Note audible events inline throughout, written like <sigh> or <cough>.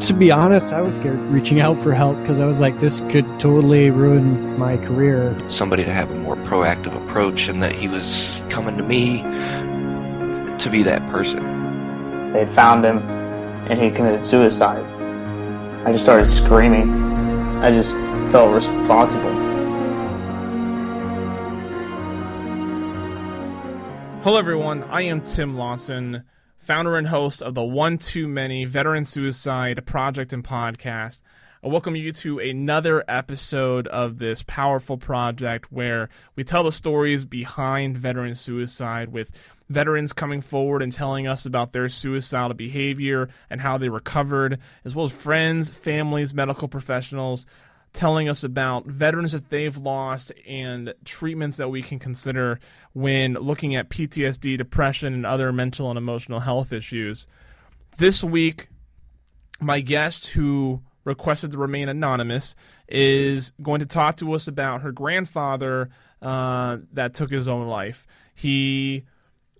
To be honest, I was scared reaching out for help because I was like, this could totally ruin my career. Somebody to have a more proactive approach, and that he was coming to me to be that person. They found him, and he committed suicide. I just started screaming. I just felt responsible. Hello, everyone. I am Tim Lawson, founder and host of the One Too Many Veteran Suicide Project and Podcast. I welcome you to another episode of this powerful project where we tell the stories behind veteran suicide with veterans coming forward and telling us about their suicidal behavior and how they recovered, as well as friends, families, medical professionals telling us about veterans that they've lost and treatments that we can consider when looking at PTSD, depression, and other mental and emotional health issues. This week, my guest, who requested to remain anonymous, is going to talk to us about her grandfather uh, that took his own life. He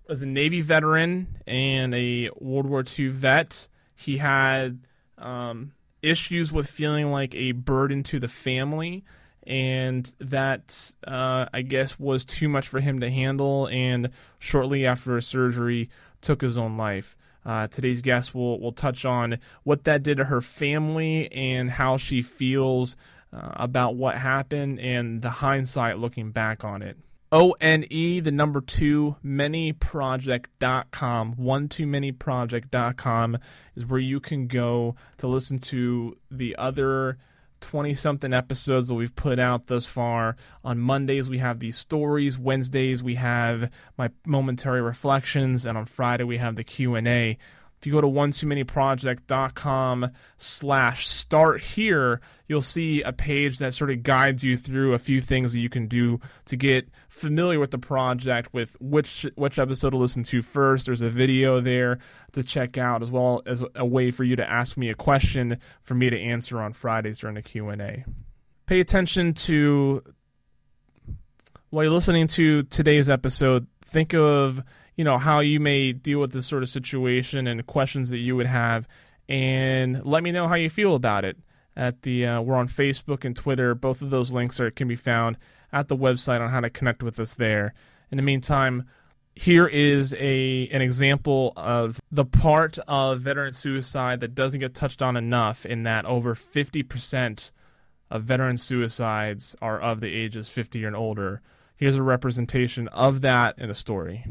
was a Navy veteran and a World War II vet. He had um, issues with feeling like a burden to the family and that uh, I guess was too much for him to handle. And shortly after his surgery, took his own life. Uh, today's guest will will touch on what that did to her family and how she feels uh, about what happened and the hindsight looking back on it. O N E, the number two, manyproject.com, one too many project.com is where you can go to listen to the other 20 something episodes that we've put out thus far. On Mondays, we have these stories. Wednesdays, we have my momentary reflections. And on Friday, we have the Q&A. If you go to one too many project.com slash start here, you'll see a page that sort of guides you through a few things that you can do to get familiar with the project, with which which episode to listen to first. There's a video there to check out, as well as a way for you to ask me a question for me to answer on Fridays during the Q&A. Pay attention to while you're listening to today's episode, think of you know how you may deal with this sort of situation and questions that you would have, and let me know how you feel about it. At the uh, we're on Facebook and Twitter. Both of those links are can be found at the website on how to connect with us there. In the meantime, here is a an example of the part of veteran suicide that doesn't get touched on enough. In that over fifty percent of veteran suicides are of the ages fifty and older. Here's a representation of that in a story.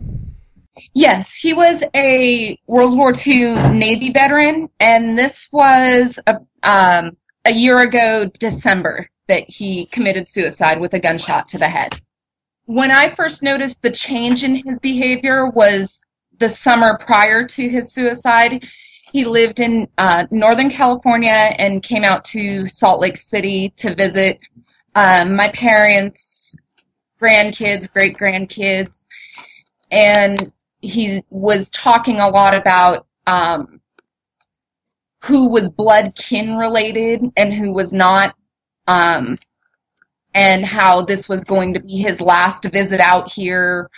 Yes, he was a World War II Navy veteran, and this was a, um, a year ago, December, that he committed suicide with a gunshot to the head. When I first noticed the change in his behavior was the summer prior to his suicide. He lived in uh, Northern California and came out to Salt Lake City to visit um, my parents, grandkids, great grandkids, and he was talking a lot about um, who was blood kin related and who was not, um, and how this was going to be his last visit out here.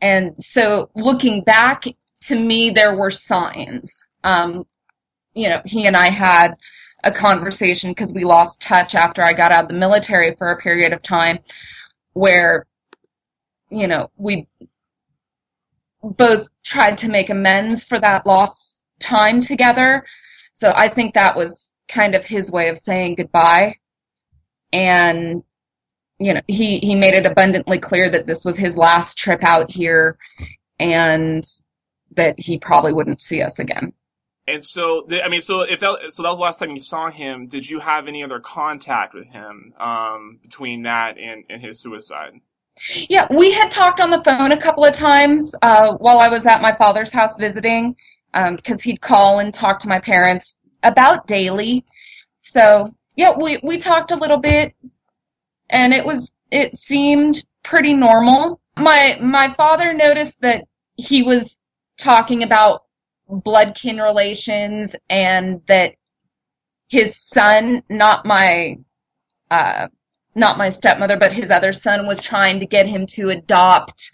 And so, looking back, to me, there were signs. Um, you know, he and I had a conversation because we lost touch after I got out of the military for a period of time where, you know, we both tried to make amends for that lost time together. So I think that was kind of his way of saying goodbye. And you know, he he made it abundantly clear that this was his last trip out here and that he probably wouldn't see us again. And so, I mean, so if that, so that was the last time you saw him. Did you have any other contact with him um, between that and, and his suicide? Yeah, we had talked on the phone a couple of times uh, while I was at my father's house visiting, because um, he'd call and talk to my parents about daily. So yeah, we we talked a little bit, and it was it seemed pretty normal. My my father noticed that he was talking about blood kin relations and that his son, not my uh, not my stepmother, but his other son was trying to get him to adopt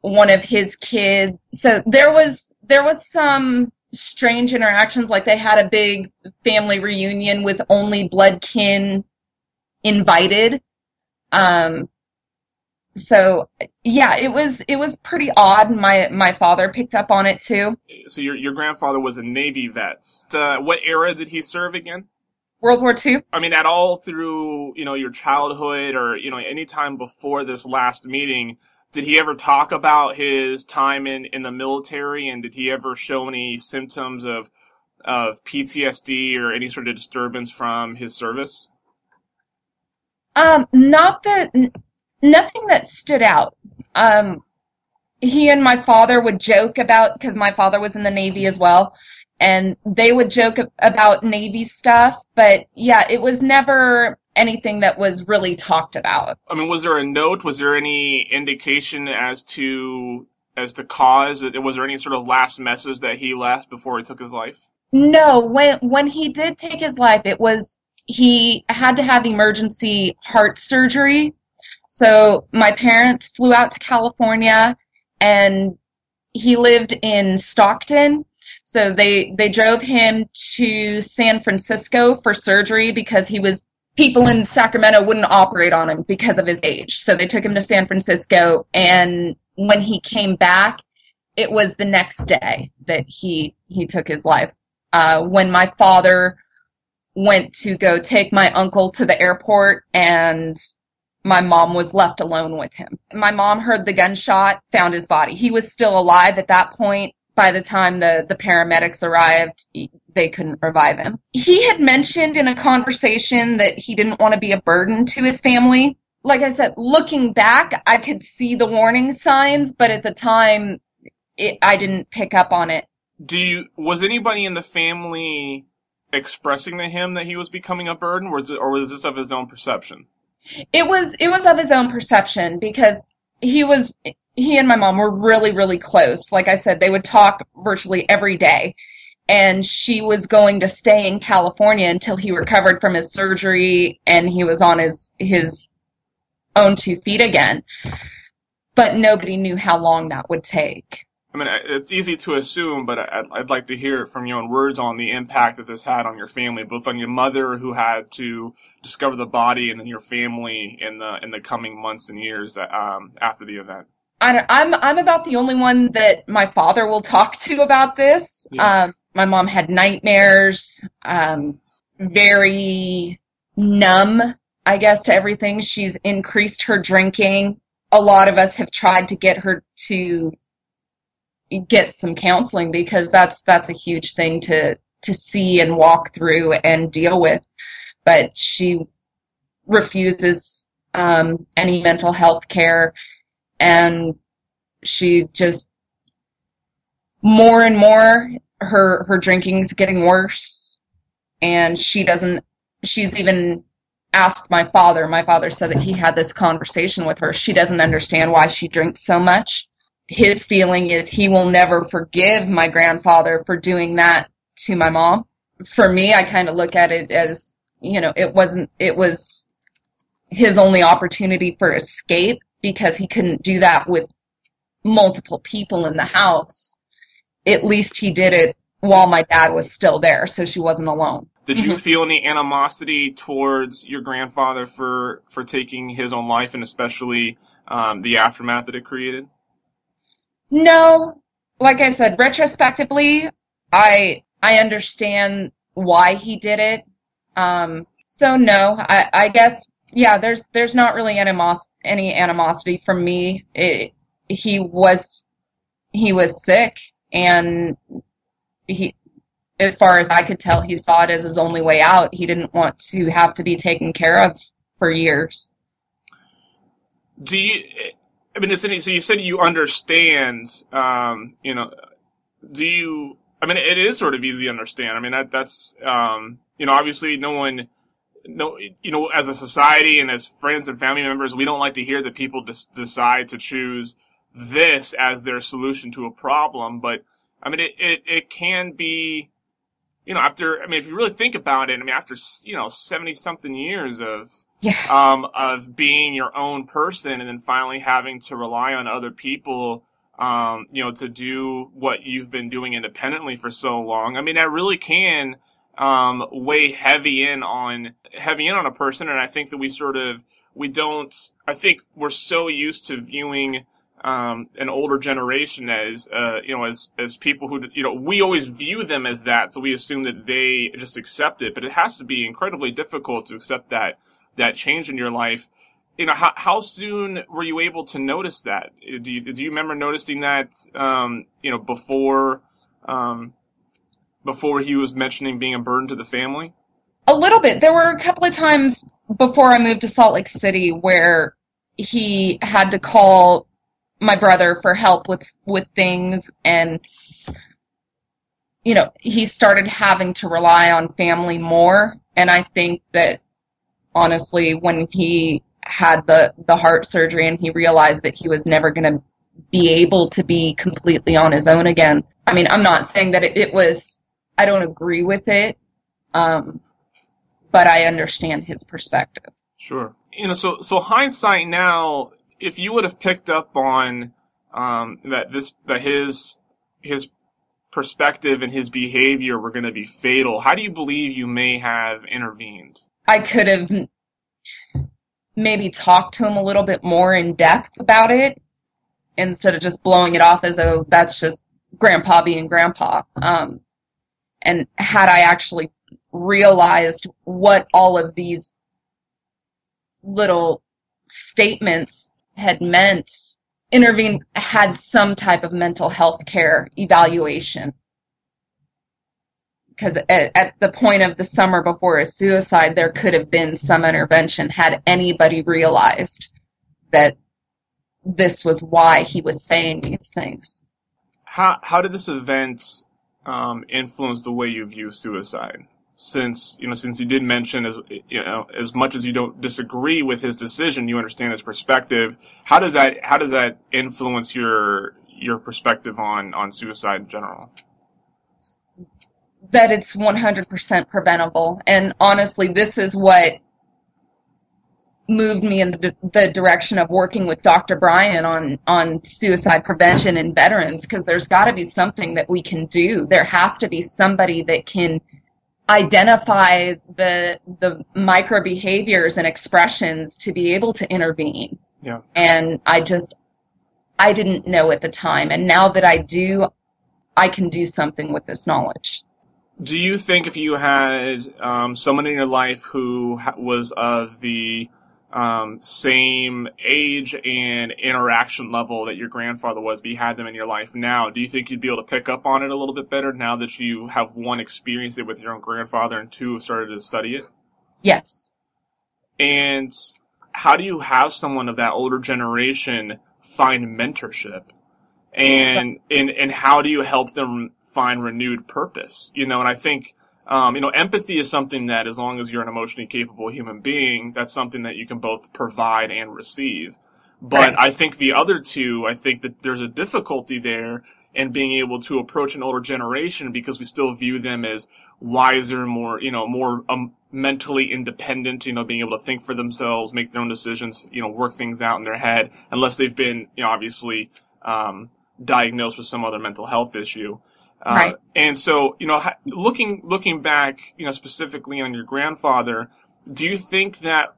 one of his kids. So there was there was some strange interactions like they had a big family reunion with only blood kin invited. Um so yeah, it was it was pretty odd. My my father picked up on it too. So your your grandfather was a Navy vet. Uh, what era did he serve again? World War II. I mean, at all through you know your childhood or you know any time before this last meeting, did he ever talk about his time in in the military and did he ever show any symptoms of of PTSD or any sort of disturbance from his service? Um, not that nothing that stood out. Um, he and my father would joke about because my father was in the Navy as well and they would joke about Navy stuff, but yeah, it was never anything that was really talked about. I mean, was there a note? Was there any indication as to as to cause? Was there any sort of last message that he left before he took his life? No, when when he did take his life, it was he had to have emergency heart surgery. So my parents flew out to California and he lived in Stockton so they they drove him to San Francisco for surgery because he was people in Sacramento wouldn't operate on him because of his age. So they took him to San Francisco and when he came back, it was the next day that he he took his life. Uh, when my father went to go take my uncle to the airport and my mom was left alone with him. My mom heard the gunshot, found his body. He was still alive at that point by the time the, the paramedics arrived, they couldn't revive him. He had mentioned in a conversation that he didn't want to be a burden to his family. Like I said, looking back, I could see the warning signs, but at the time, it, I didn't pick up on it. Do you, was anybody in the family expressing to him that he was becoming a burden, or was, it, or was this of his own perception? It was, it was of his own perception because he was he and my mom were really, really close. Like I said, they would talk virtually every day. And she was going to stay in California until he recovered from his surgery and he was on his, his own two feet again. But nobody knew how long that would take. I mean, it's easy to assume, but I'd, I'd like to hear from your own words on the impact that this had on your family, both on your mother who had to discover the body, and then your family in the in the coming months and years that, um, after the event. I I'm I'm about the only one that my father will talk to about this. Yeah. Um, my mom had nightmares, um, very numb, I guess, to everything. She's increased her drinking. A lot of us have tried to get her to get some counseling because that's that's a huge thing to to see and walk through and deal with. But she refuses um, any mental health care and she just more and more her her drinking's getting worse. And she doesn't she's even asked my father. My father said that he had this conversation with her. She doesn't understand why she drinks so much. His feeling is he will never forgive my grandfather for doing that to my mom. For me i kind of look at it as you know it wasn't it was his only opportunity for escape because he couldn't do that with multiple people in the house. At least he did it while my dad was still there, so she wasn't alone. Did you <laughs> feel any animosity towards your grandfather for for taking his own life, and especially um, the aftermath that it created? No, like I said, retrospectively, I I understand why he did it. Um, so no, I, I guess yeah, there's there's not really animos- any animosity from me. It, he was he was sick, and he, as far as I could tell, he saw it as his only way out. He didn't want to have to be taken care of for years. Do you? I mean, it's so you said you understand. Um, you know, do you? I mean, it is sort of easy to understand. I mean, that that's um, you know, obviously, no one no, you know, as a society and as friends and family members, we don't like to hear that people des- decide to choose this as their solution to a problem. But I mean, it, it, it can be, you know, after, I mean, if you really think about it, I mean, after, you know, 70 something years of, Yeah. <laughs> um, of being your own person and then finally having to rely on other people, um, you know, to do what you've been doing independently for so long. I mean, that really can, um, weigh heavy in on, heavy in on a person. And I think that we sort of, we don't, I think we're so used to viewing, um, an older generation as, uh, you know, as, as people who, you know, we always view them as that. So we assume that they just accept it, but it has to be incredibly difficult to accept that, that change in your life. You know, how, how soon were you able to notice that? Do you, do you remember noticing that, um, you know, before, um, before he was mentioning being a burden to the family? A little bit. There were a couple of times before I moved to Salt Lake City where he had to call my brother for help with with things and you know, he started having to rely on family more and I think that honestly when he had the the heart surgery and he realized that he was never going to be able to be completely on his own again. I mean, I'm not saying that it, it was I don't agree with it. Um but I understand his perspective. Sure. You know, so so hindsight now, if you would have picked up on um, that this that his his perspective and his behavior were going to be fatal, how do you believe you may have intervened? I could have maybe talked to him a little bit more in depth about it instead of just blowing it off as oh that's just grandpa being grandpa. Um, and had I actually realized what all of these little statements had meant, intervene had some type of mental health care evaluation. Because at, at the point of the summer before his suicide, there could have been some intervention had anybody realized that this was why he was saying these things. How how did this event um, influence the way you view suicide? Since you know, since you did mention as you know, as much as you don't disagree with his decision, you understand his perspective. How does that how does that influence your your perspective on on suicide in general? That it's 100% preventable. And honestly, this is what moved me in the, the direction of working with Dr. Bryan on on suicide prevention in veterans because there's got to be something that we can do. There has to be somebody that can identify the the micro behaviors and expressions to be able to intervene. Yeah. And I just I didn't know at the time and now that I do I can do something with this knowledge. Do you think if you had um, someone in your life who ha- was of the um, same age and interaction level that your grandfather was, but you had them in your life now, do you think you'd be able to pick up on it a little bit better now that you have one experienced it with your own grandfather and two have started to study it? Yes. And how do you have someone of that older generation find mentorship? And, and, and how do you help them find renewed purpose? You know, and I think, um, you know, empathy is something that as long as you're an emotionally capable human being, that's something that you can both provide and receive. But Right. I think the other two, I think that there's a difficulty there in being able to approach an older generation because we still view them as wiser, more, you know, more um, mentally independent, you know, being able to think for themselves, make their own decisions, you know, work things out in their head, unless they've been, you know, obviously, um, diagnosed with some other mental health issue. Uh, Right. And so, you know, looking, looking back, you know, specifically on your grandfather, do you think that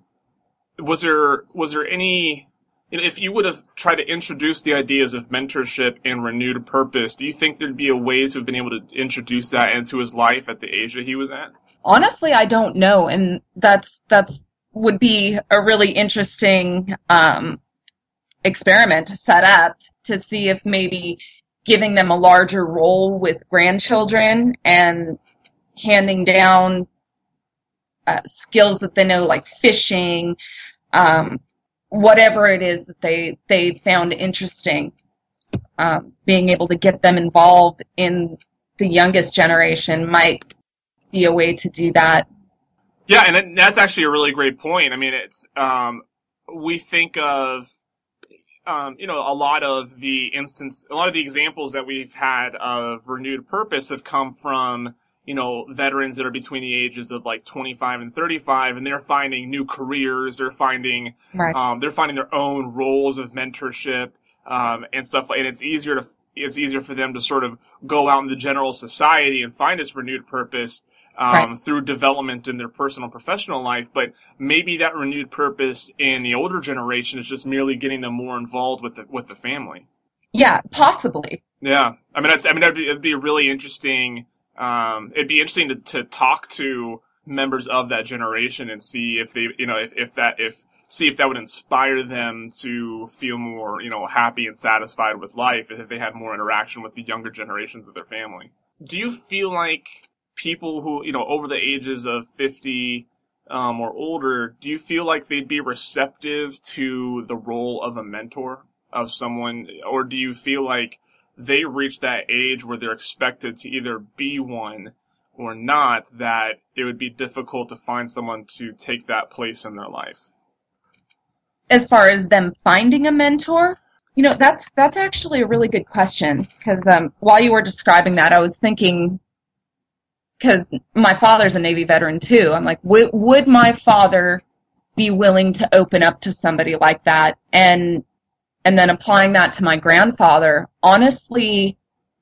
was there, was there any, if you would have tried to introduce the ideas of mentorship and renewed purpose, do you think there'd be a way to have been able to introduce that into his life at the age that he was at? honestly i don't know and that's that's would be a really interesting um, experiment to set up to see if maybe giving them a larger role with grandchildren and handing down uh, skills that they know like fishing um, whatever it is that they they found interesting um, being able to get them involved in the youngest generation might be a way to do that. Yeah, and that's actually a really great point. I mean, it's um, we think of um, you know a lot of the instance, a lot of the examples that we've had of renewed purpose have come from you know veterans that are between the ages of like 25 and 35, and they're finding new careers, they're finding Right. um, they're finding their own roles of mentorship um, and stuff, and it's easier to it's easier for them to sort of go out in the general society and find this renewed purpose um, Right. through development in their personal professional life. But maybe that renewed purpose in the older generation is just merely getting them more involved with the with the family. Yeah, possibly. Yeah, I mean, that's I mean, that'd be, it'd be really interesting. Um, it'd be interesting to, to talk to members of that generation and see if they, you know, if, if that if see if that would inspire them to feel more, you know, happy and satisfied with life if they had more interaction with the younger generations of their family. Do you feel like people who, you know, over the ages of 50 um, or older, do you feel like they'd be receptive to the role of a mentor of someone, or do you feel like they reach that age where they're expected to either be one or not, that it would be difficult to find someone to take that place in their life? As far as them finding a mentor, you know, that's that's actually a really good question because um, while you were describing that, I was thinking because my father's a Navy veteran too. I'm like, w- would my father be willing to open up to somebody like that? And and then applying that to my grandfather, honestly,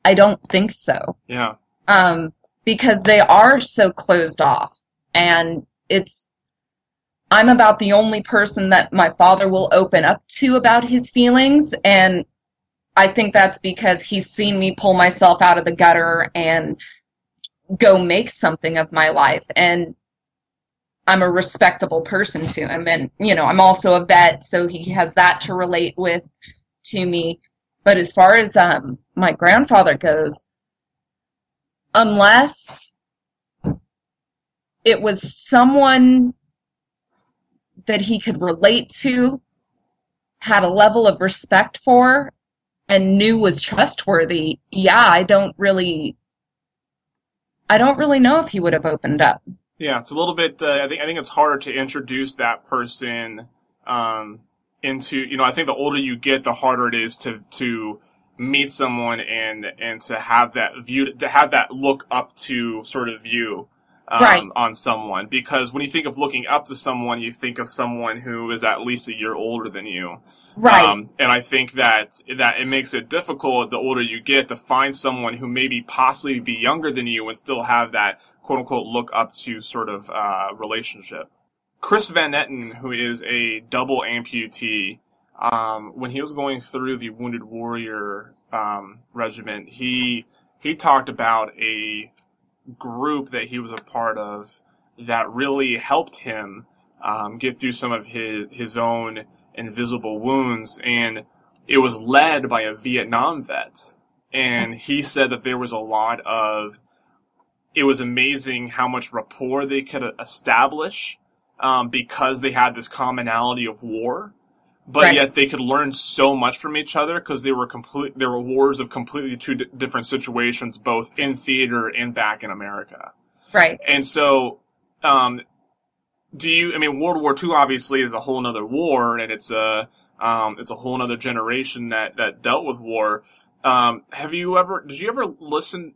I don't think so. Yeah. um, because they are so closed off. And it's, I'm about the only person that my father will open up to about his feelings. And I think that's because he's seen me pull myself out of the gutter and go make something of my life. And I'm a respectable person to him. And, you know, I'm also a vet, so he has that to relate with to me. But as far as um, my grandfather goes, unless it was someone that he could relate to, had a level of respect for, and knew was trustworthy, yeah, I don't really, I don't really know if he would have opened up. Yeah, it's a little bit. Uh, I think I think it's harder to introduce that person um, into. You know, I think the older you get, the harder it is to to meet someone and and to have that view, to have that look up to sort of view um, Right. on someone. Because when you think of looking up to someone, you think of someone who is at least a year older than you. Right. Um, and I think that that it makes it difficult the older you get to find someone who maybe possibly be younger than you and still have that quote unquote look up to sort of uh, relationship. Chris Van Etten, who is a double amputee, um, when he was going through the Wounded Warrior um, regiment, he he talked about a group that he was a part of that really helped him um, get through some of his his own invisible wounds, and it was led by a Vietnam vet. And he said that there was a lot of it was amazing how much rapport they could establish um, because they had this commonality of war, but Right. yet they could learn so much from each other because they were complete. There were wars of completely two di- different situations, both in theater and back in America. right. And so, um, do you? I mean, World War II obviously is a whole nother war, and it's a um, it's a whole nother generation that that dealt with war. Um, have you ever? Did you ever listen?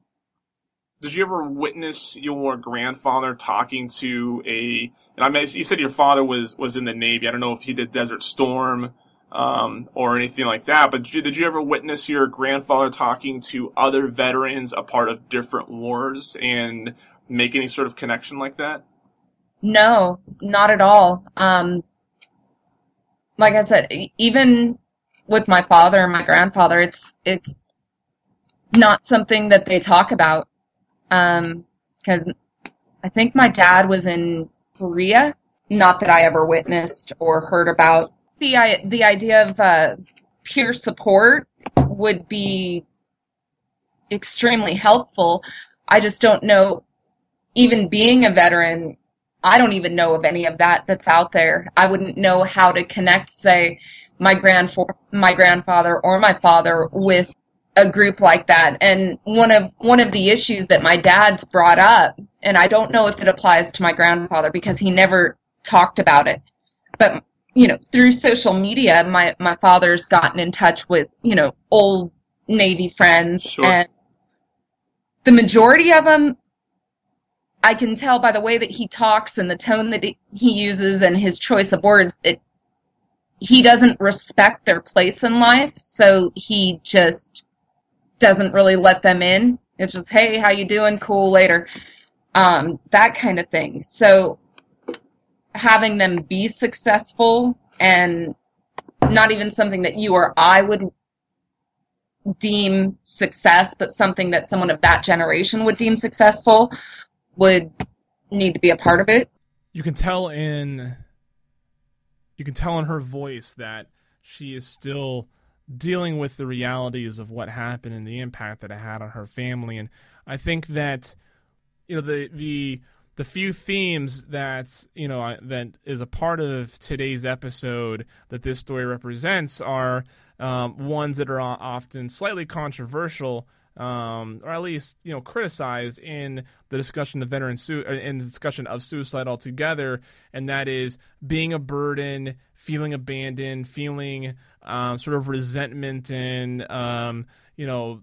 Did you ever witness your grandfather talking to a? And I mean, you said your father was was in the Navy. I don't know if he did Desert Storm um, or anything like that. But did you, did you ever witness your grandfather talking to other veterans, a part of different wars, and make any sort of connection like that? No, not at all. Um, like I said, even with my father and my grandfather, it's it's not something that they talk about. Um, because I think my dad was in Korea. Not that I ever witnessed or heard about. The i- the idea of uh, peer support would be extremely helpful. I just don't know. Even being a veteran, I don't even know of any of that that's out there. I wouldn't know how to connect, say, my grandfa- my grandfather or my father with a group like that. And one of one of the issues that my dad's brought up, and I don't know if it applies to my grandfather because he never talked about it, but you know, through social media, my my father's gotten in touch with you know old Navy friends, Sure. and the majority of them. I can tell by the way that he talks and the tone that he he uses and his choice of words that he doesn't respect their place in life, so he just doesn't really let them in. It's just, hey, how you doing? Cool, later. Um, that kind of thing. So having them be successful and not even something that you or I would deem success, but something that someone of that generation would deem successful would need to be a part of it. you can tell in you can tell in her voice that she is still dealing with the realities of what happened and the impact that it had on her family. And i think that you know the the the few themes that you know that is a part of today's episode that this story represents are um, ones that are often slightly controversial um, or at least you know criticized in the discussion of veteran su- uh, in the discussion of suicide altogether, and that is being a burden, feeling abandoned, feeling um, sort of resentment and um, you know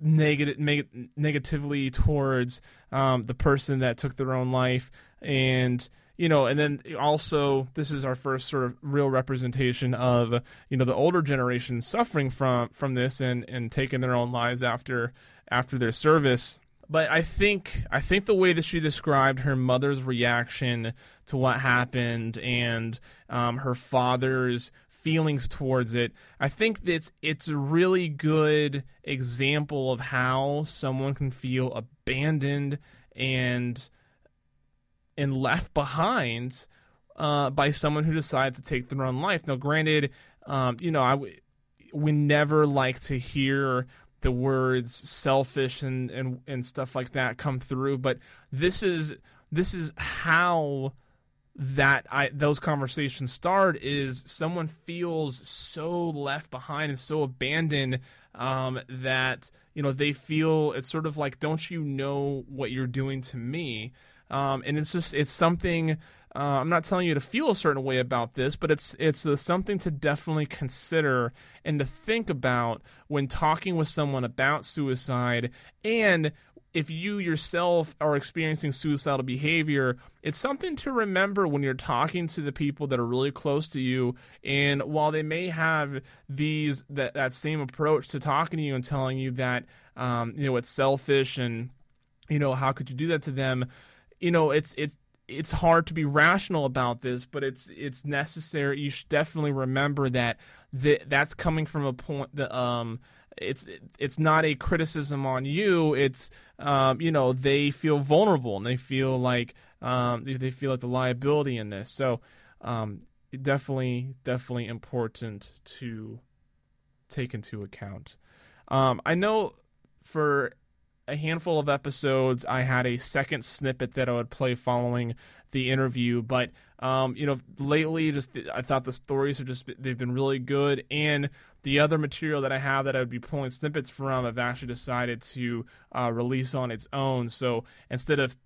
negative neg- negatively towards um, the person that took their own life. And you know and then also this is our first sort of real representation of you know the older generation suffering from from this and and taking their own lives after after their service but I think I think the way that she described her mother's reaction to what happened and um, her father's feelings towards it, I think that it's a really good example of how someone can feel abandoned and and left behind uh, by someone who decides to take their own life. Now, granted, um, you know, I w- we never like to hear the words selfish and, and and stuff like that come through, but this is this is how that I those conversations start is someone feels so left behind and so abandoned um, that you know they feel it's sort of like don't you know what you're doing to me? Um, and it's just it's something uh, I'm not telling you to feel a certain way about this, but it's it's something to definitely consider and to think about when talking with someone about suicide and if you yourself are experiencing suicidal behavior, it's something to remember when you're talking to the people that are really close to you. And while they may have these that, that same approach to talking to you and telling you that um, you know it's selfish and you know how could you do that to them, you know it's it's it's hard to be rational about this, but it's it's necessary. You should definitely remember that that that's coming from a point that um it's it's not a criticism on you. It's um, you know they feel vulnerable and they feel like um, they- feel like the liability in this. So um, definitely definitely important to take into account. Um, I know for a handful of episodes, I had a second snippet that I would play following the interview. But um, you know, lately, just I thought the stories are just they've been really good, and the other material that I have that I would be pulling snippets from, I've actually decided to uh, release on its own. So instead of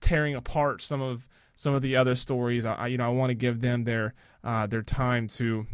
tearing apart some of some of the other stories, I I- you know I want to give them their uh, their time to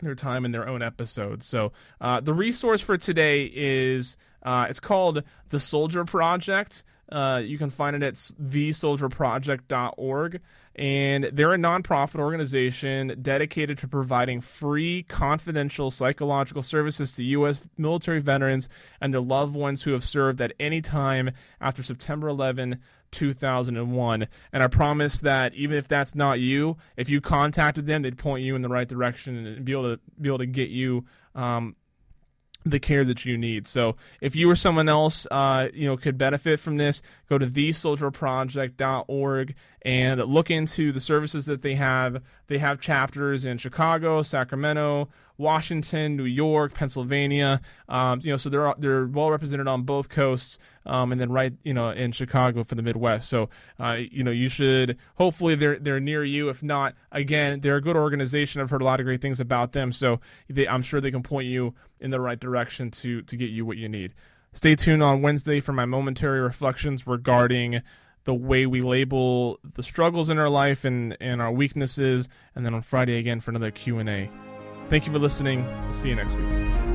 their time in their own episodes. So uh, the resource for today is uh, it's called the Soldier Project. Uh, you can find it at thesoldierproject.org. And they're a nonprofit organization dedicated to providing free, confidential psychological services to U.S. military veterans and their loved ones who have served at any time after September 11, 2001. And I promise that even if that's not you, if you contacted them, they'd point you in the right direction and be able to be able to get you um, the care that you need. So if you or someone else, uh, you know, could benefit from this, go to thesoldierproject.org and look into the services that they have. They have chapters in Chicago, Sacramento, Washington, New York, Pennsylvania. Um, you know, so they're they're well represented on both coasts, um, and then right you know in Chicago for the Midwest. So uh, you know you should hopefully they're they're near you. If not, again they're a good organization. I've heard a lot of great things about them. So they, I'm sure they can point you in the right direction to to get you what you need. Stay tuned on Wednesday for my momentary reflections regarding the way we label the struggles in our life and, and our weaknesses, and then on Friday again for another Q&A. Thank you for listening. We'll see you next week.